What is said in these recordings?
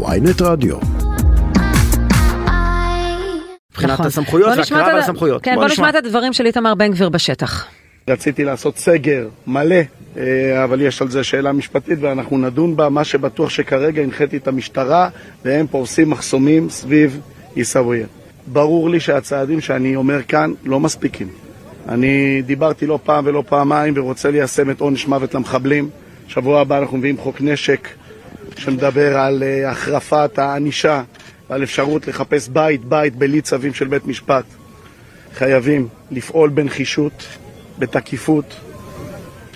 ויינט רדיו. מבחינת נכון. הסמכויות בוא והקרב על הסמכויות. כן, בוא נשמע את הדברים של איתמר בן גביר בשטח. רציתי לעשות סגר מלא, אה, אבל יש על זה שאלה משפטית ואנחנו נדון בה. מה שבטוח שכרגע הנחיתי את המשטרה והם פורסים מחסומים סביב עיסאוויה. ברור לי שהצעדים שאני אומר כאן לא מספיקים. אני דיברתי לא פעם ולא פעמיים ורוצה ליישם את עונש מוות למחבלים. שבוע הבא אנחנו מביאים חוק נשק שמדבר על אה, החרפת הענישה ועל אפשרות לחפש בית-בית בלי צווים של בית משפט. חייבים לפעול בנחישות, בתקיפות,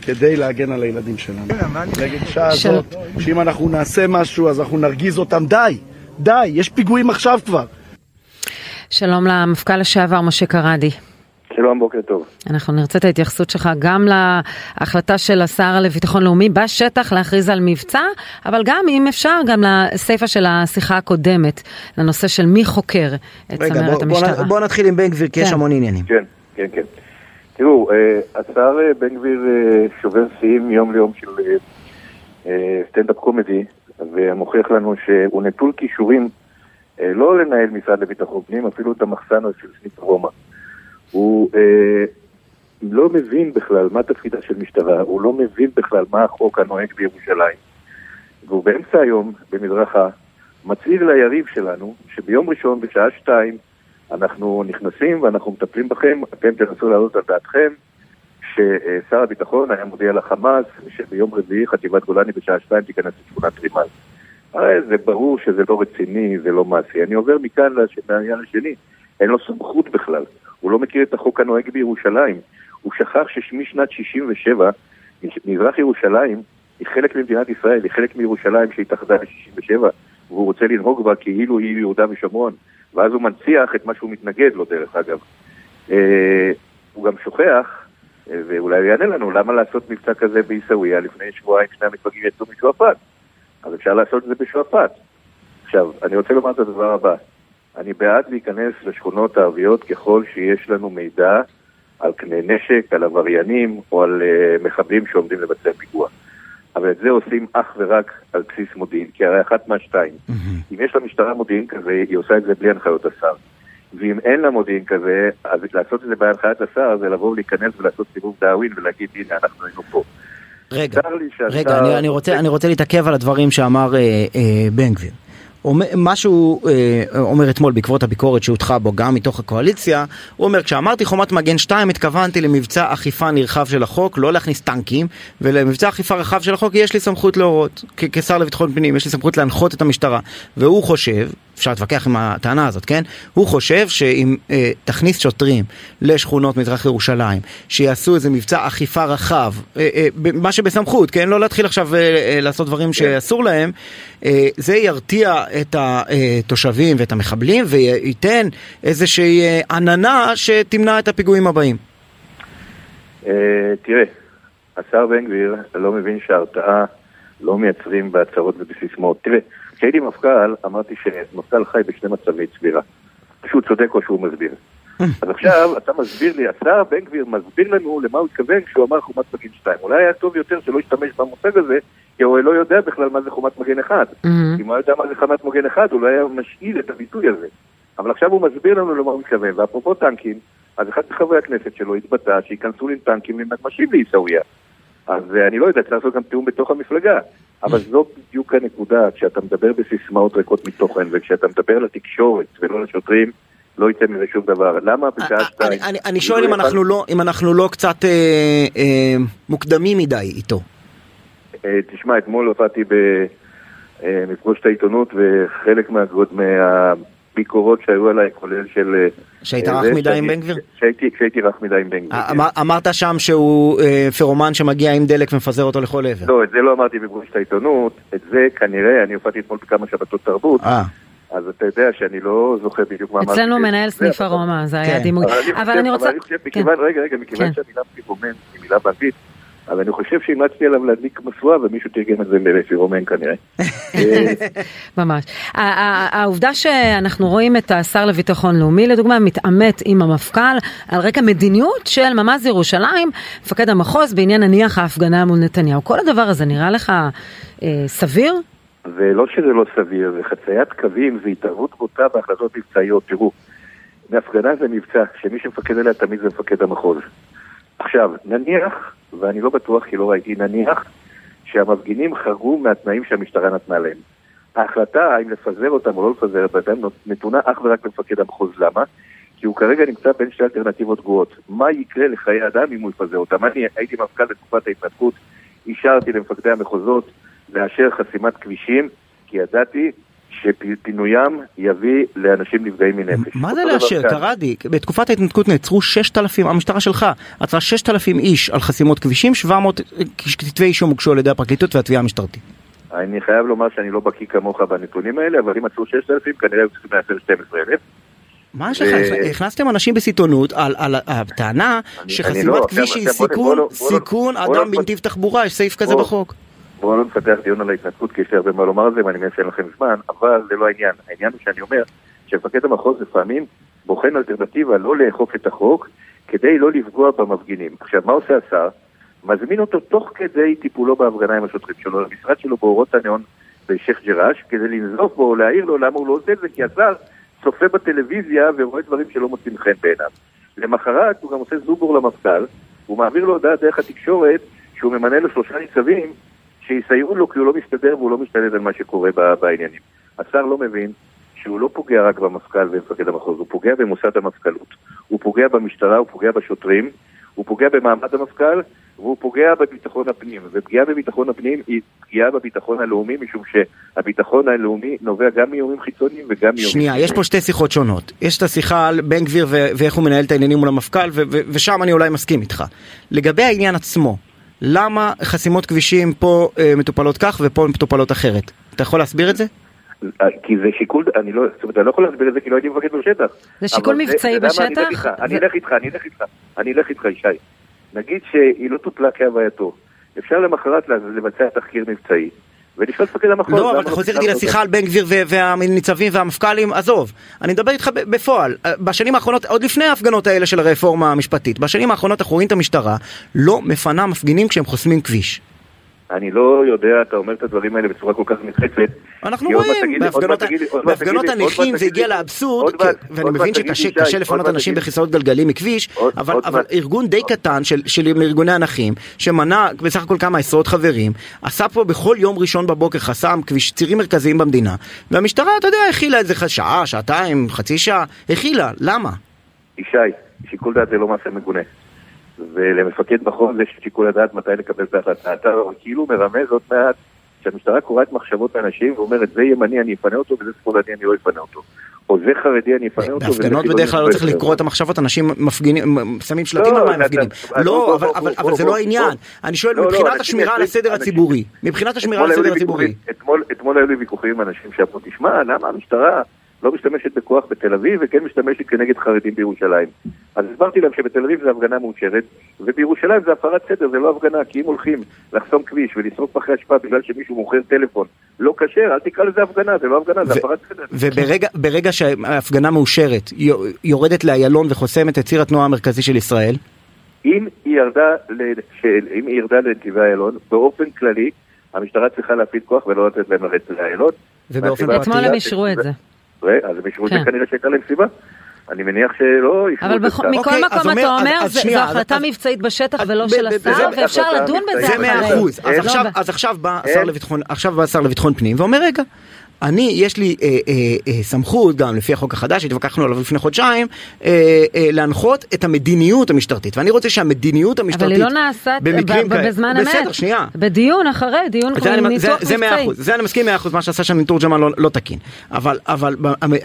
כדי להגן על הילדים שלנו. נגד השעה של- הזאת, שאם אנחנו נעשה משהו אז אנחנו נרגיז אותם, די, די, יש פיגועים עכשיו כבר. שלום למפכ"ל לשעבר משה קרדי. שלום, בוקר טוב. אנחנו נרצה את ההתייחסות שלך גם להחלטה של השר לביטחון לאומי בשטח להכריז על מבצע, אבל גם אם אפשר גם לסיפה של השיחה הקודמת, לנושא של מי חוקר את רגע, צמרת בוא- בוא המשטרה. נ- בוא נתחיל עם בן גביר, כי יש כן. המון עניינים. כן, כן, כן. תראו, אה, השר אה, בן גביר אה, שובר שיאים מיום ליום של סטנדאפ קומדי, ומוכיח לנו שהוא נטול כישורים לא לנהל משרד לביטחון פנים, אפילו את המחסן של סניף רומא. הוא אה, לא מבין בכלל מה תפקידה של משטרה, הוא לא מבין בכלל מה החוק הנוהג בירושלים. והוא באמצע היום, במדרכה, מצהיר ליריב שלנו, שביום ראשון בשעה שתיים אנחנו נכנסים ואנחנו מטפלים בכם, אתם תנסו להעלות על דעתכם ששר הביטחון היה מודיע לחמאס שביום רביעי חטיבת גולני בשעה שתיים תיכנס לשכונת רימל. הרי זה ברור שזה לא רציני, זה לא מעשי. אני עובר מכאן לעניין השני, אין לו סמכות בכלל. הוא לא מכיר את החוק הנוהג בירושלים. הוא שכח שמשנת 67, מזרח ירושלים היא חלק ממדינת ישראל, היא חלק מירושלים שהתאחדה ל-67, והוא רוצה לנהוג בה כאילו היא יהודה ושומרון. ואז הוא מנציח את מה שהוא מתנגד לו, דרך אגב. אה, הוא גם שוכח, אה, ואולי הוא יענה לנו, למה לעשות מבצע כזה בעיסאוויה לפני שבועיים שני המתפגעים יצאו משועפאט? אז אפשר לעשות את זה בשועפאט. עכשיו, אני רוצה לומר את הדבר הבא. אני בעד להיכנס לשכונות הערביות ככל שיש לנו מידע על קנה נשק, על עבריינים או על uh, מחבלים שעומדים לבצע פיגוע. אבל את זה עושים אך ורק על בסיס מודיעין, כי הרי אחת מהשתיים. אם יש למשטרה מודיעין כזה, היא עושה את זה בלי הנחיות השר. ואם אין לה מודיעין כזה, אז לעשות את זה בהנחיית השר זה לבוא ולהיכנס ולעשות סיבוב דאווין ולהגיד הנה אנחנו היינו פה. רגע, רגע, אני, אני, רוצה, אני רוצה להתעכב על הדברים שאמר אה, אה, בן גביר. מה שהוא אה, אומר אתמול בעקבות הביקורת שהוטחה בו גם מתוך הקואליציה, הוא אומר כשאמרתי חומת מגן 2 התכוונתי למבצע אכיפה נרחב של החוק, לא להכניס טנקים, ולמבצע אכיפה רחב של החוק יש לי סמכות להורות, כשר לביטחון פנים יש לי סמכות להנחות את המשטרה, והוא חושב, אפשר להתווכח עם הטענה הזאת, כן? הוא חושב שאם אה, תכניס שוטרים לשכונות מזרח ירושלים, שיעשו איזה מבצע אכיפה רחב, אה, אה, מה שבסמכות, כן? לא להתחיל עכשיו אה, אה, לעשות דברים שאסור להם, אה, זה ירתיע את התושבים ואת המחבלים וייתן איזושהי אה, עננה שתמנע את הפיגועים הבאים. אה, תראה, השר בן גביר לא מבין שהרתעה לא מייצרים בהצהרות ובסיסמאות. תראה, כשהייתי מפכ"ל, אמרתי שמפכ"ל חי בשני מצבי צבירה. שהוא צודק או שהוא מסביר. אז עכשיו אתה מסביר לי, השר בן גביר מסביר לנו למה הוא התכוון כשהוא אמר חומת מגן 2. אולי היה טוב יותר שלא ישתמש במושג הזה, כי הוא לא יודע בכלל מה זה חומת מגן 1. מהמם. אם הוא היה יודע מה זה חומת מגן 1, הוא לא היה משאיל את הביטוי הזה. אבל עכשיו הוא מסביר לנו למה הוא מתכוון, ואפרופו טנקים, אז אחד מחברי הכנסת שלו התבטא שייכנסו עם טנקים לנגמשים לעיסאוויה. אז אה, אני לא יודע, צריך לעשות גם תיאום בתוך המפלגה. אבל זו בדיוק הנקודה, כשאתה מדבר בסיסמאות ריקות מתוכן, וכשאתה מדבר לתקשורת ולא לשוטרים, לא יצא מזה שום דבר. למה בשעה שתיים? אני- אני- אני שואל אם אנחנו לא- אם אנחנו לא קצת אה, אה, מוקדמים מדי איתו. אה, תשמע, אתמול הופעתי במפגוש העיתונות, וחלק מהגוד- מהביקורות שהיו עליי, כולל של... אה, שהיית אה, רך מדי עם בן גביר? שהייתי רך מדי עם בן גביר. אה, כן. אמר- אמרת שם שהוא פירומן שמגיע עם דלק ומפזר אותו לכל עבר. לא, את זה לא אמרתי בפגוש את העיתונות, את זה כנראה, אני הופעתי אתמול בכמה שבתות תרבות, אז אתה יודע שאני לא זוכר בדיוק מה אמרתי. אצלנו מנהל זה, סניף הרומא, זה היה כן. דימוי. אבל אני רוצה... אבל אני חושב, כן. מכיוון, רגע, רגע, מכיוון כן. שהמילה פירומן היא מילה באנגלית, אז אני חושב שהמלצתי עליו להדליק משואה ומישהו תרגם את זה לפירומן כנראה. אה, ממש. העובדה שאנחנו רואים את השר לביטחון לאומי, לדוגמה, מתעמת עם המפכ"ל על רקע מדיניות של ממ"ז ירושלים, מפקד המחוז, בעניין נניח ההפגנה מול נתניהו. כל הדבר הזה נראה לך אה, סביר? ולא שזה לא סביר, וחציית קווים זה התערבות בוטה בהחלטות מבצעיות. תראו, מהפגנה זה מבצע, שמי שמפקד עליה תמיד זה מפקד המחוז. עכשיו, נניח, ואני לא בטוח כי לא ראיתי, נניח שהמפגינים חרגו מהתנאים שהמשטרה נתנה להם. ההחלטה האם לפזר אותם או לא לפזר אותם נתונה אך ורק למפקד המחוז. למה? כי הוא כרגע נמצא בין שתי אלטרנטיבות גרועות. מה יקרה לחיי אדם אם הוא יפזר אותם? אני הייתי מפכ"ל בתקופת ההתנתקות, אישרתי למפקדי המחוזות לאשר חסימת כבישים, כי ידעתי שפינוים יביא לאנשים נפגעים מנפש. מה זה לאשר? קראתי, בתקופת ההתנתקות נעצרו 6,000, המשטרה שלך עצרה 6,000 איש על חסימות כבישים, 700 כתבי אישום הוגשו על ידי הפרקליטות והתביעה המשטרתית. אני חייב לומר שאני לא בקיא כמוך בנתונים האלה, אבל אם עצרו 6,000, כנראה הם צריכים לאשר 12,000. מה יש לך? הכנסתם אנשים בסיטונות על הטענה שחסימת כביש היא סיכון אדם בנתיב תחבורה, יש סעיף כזה בחוק. בואו לא נפתח דיון על ההתנתקות, כי יש לי הרבה מה לומר על זה, ואני מבין שאין לכם זמן, אבל זה לא העניין. העניין הוא שאני אומר שמפקד המחוז לפעמים בוחן אלטרנטיבה לא לאכוף את החוק, כדי לא לפגוע במפגינים. עכשיו, מה עושה השר? מזמין אותו תוך כדי טיפולו בהפגנה עם השוטרים שלו, למשרד שלו באורות הניאון בשייח' ג'ראש, כדי לנזוף בו או להעיר לו למה הוא לא עושה את זה, כי השר צופה בטלוויזיה ורואה דברים שלא מוצאים חן בעיניו. למחרת הוא גם עושה זובור למפכ"ל, הוא מעביר לו הודעה דרך התקשורת שהוא ממנה לו שלושה ניצבים שיסייעו לו כי הוא לא מסתדר והוא לא משתלט על מה שקורה בעניינים. השר לא מבין שהוא לא פוגע רק במפכ"ל ומפקד המחוז, הוא פוגע במוסד המפכ"לות, הוא פוגע במשטרה, הוא פוגע בשוטרים, הוא פוגע במעמד המפכ"ל והוא פוגע בביטחון הפנים, ופגיעה בביטחון הפנים היא פגיעה בביטחון הלאומי, משום שהביטחון הלאומי נובע גם מאיומים חיצוניים וגם מאיומים... שנייה, יש פה שתי שיחות שונות. יש את השיחה על בן גביר ואיך הוא מנהל את העניינים מול המפכ"ל, ושם אני אולי מסכים איתך. לגבי העניין עצמו, למה חסימות כבישים פה אה, מטופלות כך ופה מטופלות אחרת? אתה יכול להסביר את זה? אה, כי זה שיקול, אני לא, זאת אומרת, אני לא יכול להסביר את זה כי לא הייתי מפקד בשטח. זה שיקול מבצעי בשטח? אני אלך איתך, אני אלך איתך, אני אלך איתך, ישי. נגיד שהיא לא טופלה כהווייתו, אפשר למחרת לבצע תחקיר מבצעי. ולשאול מפקד המחוז. לא, אבל אתה חוזר איתי לשיחה על בן גביר והניצבים והמפכ"לים, עזוב. אני מדבר איתך בפועל. בשנים האחרונות, עוד לפני ההפגנות האלה של הרפורמה המשפטית, בשנים האחרונות אנחנו רואים את המשטרה לא מפנה מפגינים כשהם חוסמים כביש. אני לא יודע, אתה אומר את הדברים האלה בצורה כל כך נחרצת. אנחנו רואים, בהפגנות הנכים זה הגיע לאבסורד, ואני מבין שקשה לפנות אנשים בכיסאות גלגלים מכביש, אבל ארגון די קטן של ארגוני הנכים, שמנה בסך הכל כמה עשרות חברים, עשה פה בכל יום ראשון בבוקר חסם כביש צירים מרכזיים במדינה, והמשטרה, אתה יודע, הכילה את זה שעה, שעתיים, חצי שעה, הכילה, למה? ישי, שיקול דעת זה לא מעשה מגונה. ולמפקד מחוז יש שיקול הדעת מתי לקבל את ההחלטה. אתה כאילו מרמז עוד מעט שהמשטרה קוראת מחשבות לאנשים ואומרת זה ימני אני אפנה אותו וזה שמאלני אני לא אפנה אותו. או זה חרדי אני אפנה אותו. בהפגנות בדרך כלל לא צריך לקרוא את המחשבות, אנשים מפגינים, שמים שלטים לא, על מה הם מפגינים. לא, אבל זה לא העניין. אני שואל לא, מבחינת השמירה על הסדר הציבורי. מבחינת השמירה על הסדר הציבורי. אתמול היו לי ויכוחים עם אנשים שאמרו, תשמע, למה המשטרה לא משתמשת בכוח בתל אביב וכן משתמשת כנגד חרדים בירושלים. אז הסברתי להם שבתל אביב זה הפגנה מאושרת, ובירושלים זה הפרת סדר, זה לא הפגנה, כי אם הולכים לחסום כביש ולשרוף פחי אשפה בגלל שמישהו מוכר טלפון לא כשר, אל תקרא לזה הפגנה, זה לא הפגנה, זה הפרת סדר. וברגע שההפגנה מאושרת, יורדת לאיילון וחוסמת את ציר התנועה המרכזי של ישראל? אם היא ירדה, אם היא ירדה לנתיבי איילון, באופן כללי, המשטרה צריכה להפעיל כוח ולא לתת להם לרדת לאיילון. ובאופן פרטי... אתמול הם אישרו את זה. אז הם אישרו את זה כנראה שהייתה להם סיבה. אני מניח שלא אישרו את זה. אבל מכל אוקיי, מקום אתה אומר, זו החלטה מבצעית בשטח ולא של השר, ואפשר לדון בזה זה מאה אחוז. אז עכשיו בא השר לביטחון פנים ואומר, רגע, אני, יש לי אה, אה, אה, סמכות, גם לפי החוק החדש, התווכחנו עליו לפני חודשיים, אה, אה, להנחות את המדיניות המשטרתית. ואני רוצה שהמדיניות המשטרתית... אבל היא לא נעשית בזמן אמת. בסדר, שנייה. בדיון אחרי, דיון עם ניתוח מבצעי. זה מאה אחוז, זה אני מסכים מאה אחוז, מה שעשה שם תורג'מן לא, לא תקין. אבל, אבל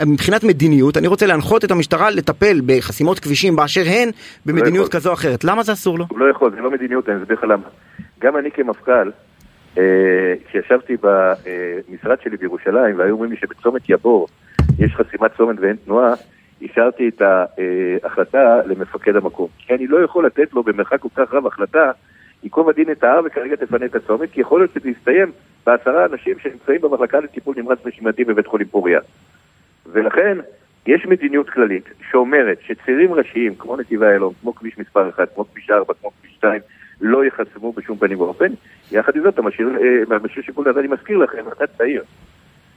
מבחינת מדיניות, אני רוצה להנחות את המשטרה לטפל בחסימות כבישים באשר הן, במדיניות לא כזו או אחרת. למה זה אסור לו? הוא לא יכול, זה לא מדיניות, אני אסביר לך למה. גם אני כמפכ"ל, כשישבתי במשרד שלי בירושלים והיו אומרים לי שבצומת יבור יש חסימת צומת ואין תנועה, אישרתי את ההחלטה למפקד המקום. כי אני לא יכול לתת לו במרחק כל כך רב החלטה, ייקוב הדין את ההר וכרגע תפנה את הצומת, כי יכול להיות שזה יסתיים בעשרה אנשים שנמצאים במחלקה לטיפול נמרץ נשימתי בבית חולים פוריה. ולכן, יש מדיניות כללית שאומרת שצירים ראשיים, כמו נתיבי איילון, כמו כביש מספר 1, כמו כביש 4, כמו כביש 2, לא ייחסמו בשום פנים ואופן. יחד עם זאת, אתה משאיר, אה, משאיר שיקול דעת, אני מזכיר לכם, אתה צעיר.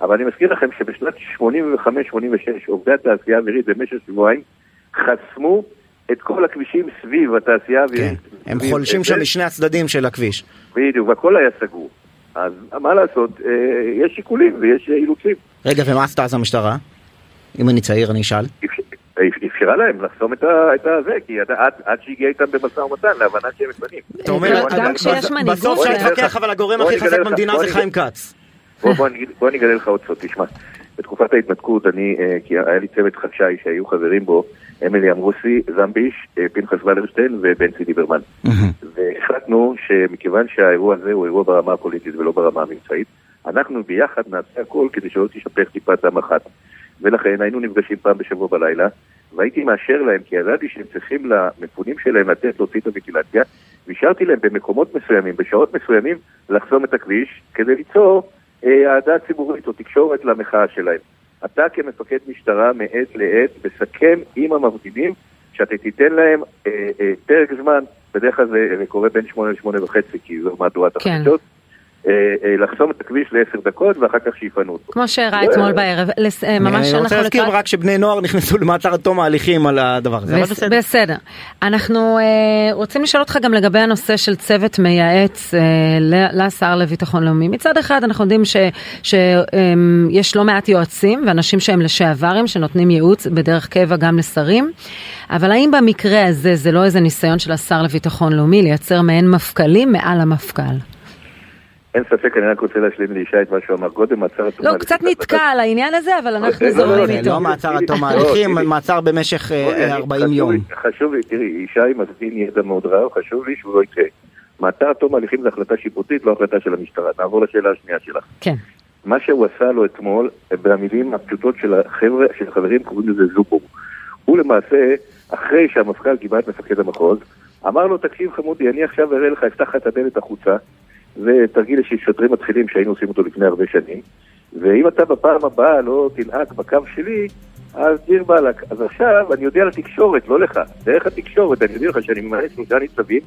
אבל אני מזכיר לכם שבשנת 85-86 עובדי התעשייה האווירית במשך שבועיים חסמו את כל הכבישים סביב התעשייה האווירית. כן, הם חולשים שם משני הצדדים של הכביש. בדיוק, והכל היה סגור. אז מה לעשות, אה, יש שיקולים ויש אילוצים. רגע, ומה עשתה אז המשטרה? אם אני צעיר, אני אשאל. אפשרה להם לחסום את הזה, כי עד שהגיע איתם במשא ומתן, להבנה שהם מפנים. אתה אומר, גם כשיש מנהיגות... בסוף אפשר להתווכח, אבל הגורם הכי חזק במדינה זה חיים כץ. בוא אני אגלה לך עוד סוד, תשמע. בתקופת ההתנתקות, אני, כי היה לי צוות חדשאי שהיו חברים בו, אמילי אמרוסי, זמביש, פנחס ולרשטיין ובנצי ליברמן. והחלטנו שמכיוון שהאירוע הזה הוא אירוע ברמה הפוליטית ולא ברמה המבצעית, אנחנו ביחד נעשה הכל כדי שלא תשפך טיפת דם אחת. ולכן היינו נפגשים פעם בשבוע בלילה, והייתי מאשר להם, כי ידעתי שהם צריכים למפונים שלהם לתת להוציא את הווטילציה, והשארתי להם במקומות מסוימים, בשעות מסוימים, לחסום את הכביש, כדי ליצור אהדה אה, ציבורית או תקשורת למחאה שלהם. אתה כמפקד משטרה מעת לעת מסכם עם המפגינים שאתה תיתן להם אה, אה, פרק זמן, בדרך כלל זה קורה בין שמונה לשמונה וחצי, כי זו מהדורת כן. החדשות. אה, אה, לחסום את הכביש לעשר דקות ואחר כך שיפנו אותו. כמו שאירע אתמול בערב, אה, ממש אני רוצה להזכיר רק שבני נוער נכנסו למעצר עד תום ההליכים על הדבר הזה, אבל בסדר. בסדר. אנחנו רוצים לשאול אותך גם לגבי הנושא של צוות מייעץ לשר לביטחון לאומי. מצד אחד אנחנו יודעים שיש לא מעט יועצים ואנשים שהם לשעברים שנותנים ייעוץ בדרך קבע גם לשרים, אבל האם במקרה הזה זה לא איזה ניסיון של השר לביטחון לאומי לייצר מעין מפכ"לים מעל המפכ"ל? אין ספק, אני רק רוצה להשלים לישי את מה שהוא אמר קודם, מעצר עד תום ההליכים. לא, קצת נתקע על העניין הזה, אבל אנחנו זורמים איתו. לא מעצר עד תום ההליכים, מעצר במשך 40 יום. חשוב לי, תראי, ישי מזמין ידע מאוד רע, חשוב לי שהוא לא יקרה. מעצר עד תום ההליכים זה החלטה שיפוטית, לא החלטה של המשטרה. נעבור לשאלה השנייה שלך. כן. מה שהוא עשה לו אתמול, במילים הפשוטות של החבר'ה, של החברים, קוראים לזה זובור. הוא למעשה, אחרי שהמפכ"ל גיבה את מפקד המחוז, אמר לו, תקשיב חמודי, אני עכשיו אראה לך, אפתח לך את הדלת החוצה, זה תרגיל של שוטרים מתחילים שהיינו עושים אותו לפני הרבה שנים, ואם אתה בפעם הבאה לא תנהג בקו שלי, אז דיר באלק. אז עכשיו אני יודע לתקשורת, לא לך. דרך התקשורת אני יודע לך שאני ממלא שלושה ניצבים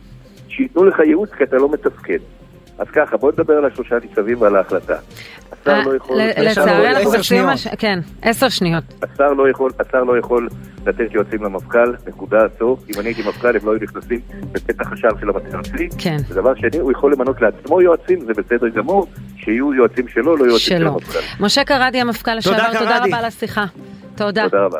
שייתנו לך ייעוץ כי אתה לא מתפקד. אז ככה, בוא נדבר על השלושה ניצבים ועל ההחלטה. השר אה, לא יכול... לצערי אנחנו חושבים... כן, עשר שניות. השר לא יכול, השר לא יכול לתת יועצים למפכ"ל, נקודה עצור. אם אני הייתי מפכ"ל הם לא היו נכנסים בפתח השער של המטר שלי. כן. ודבר שני, הוא יכול למנות לעצמו יועצים, זה בסדר גמור, שיהיו יועצים שלו, לא יועצים של המפכ"ל. משה קרדי המפכ"ל לשעבר, תודה רבה על השיחה. תודה. תודה רבה.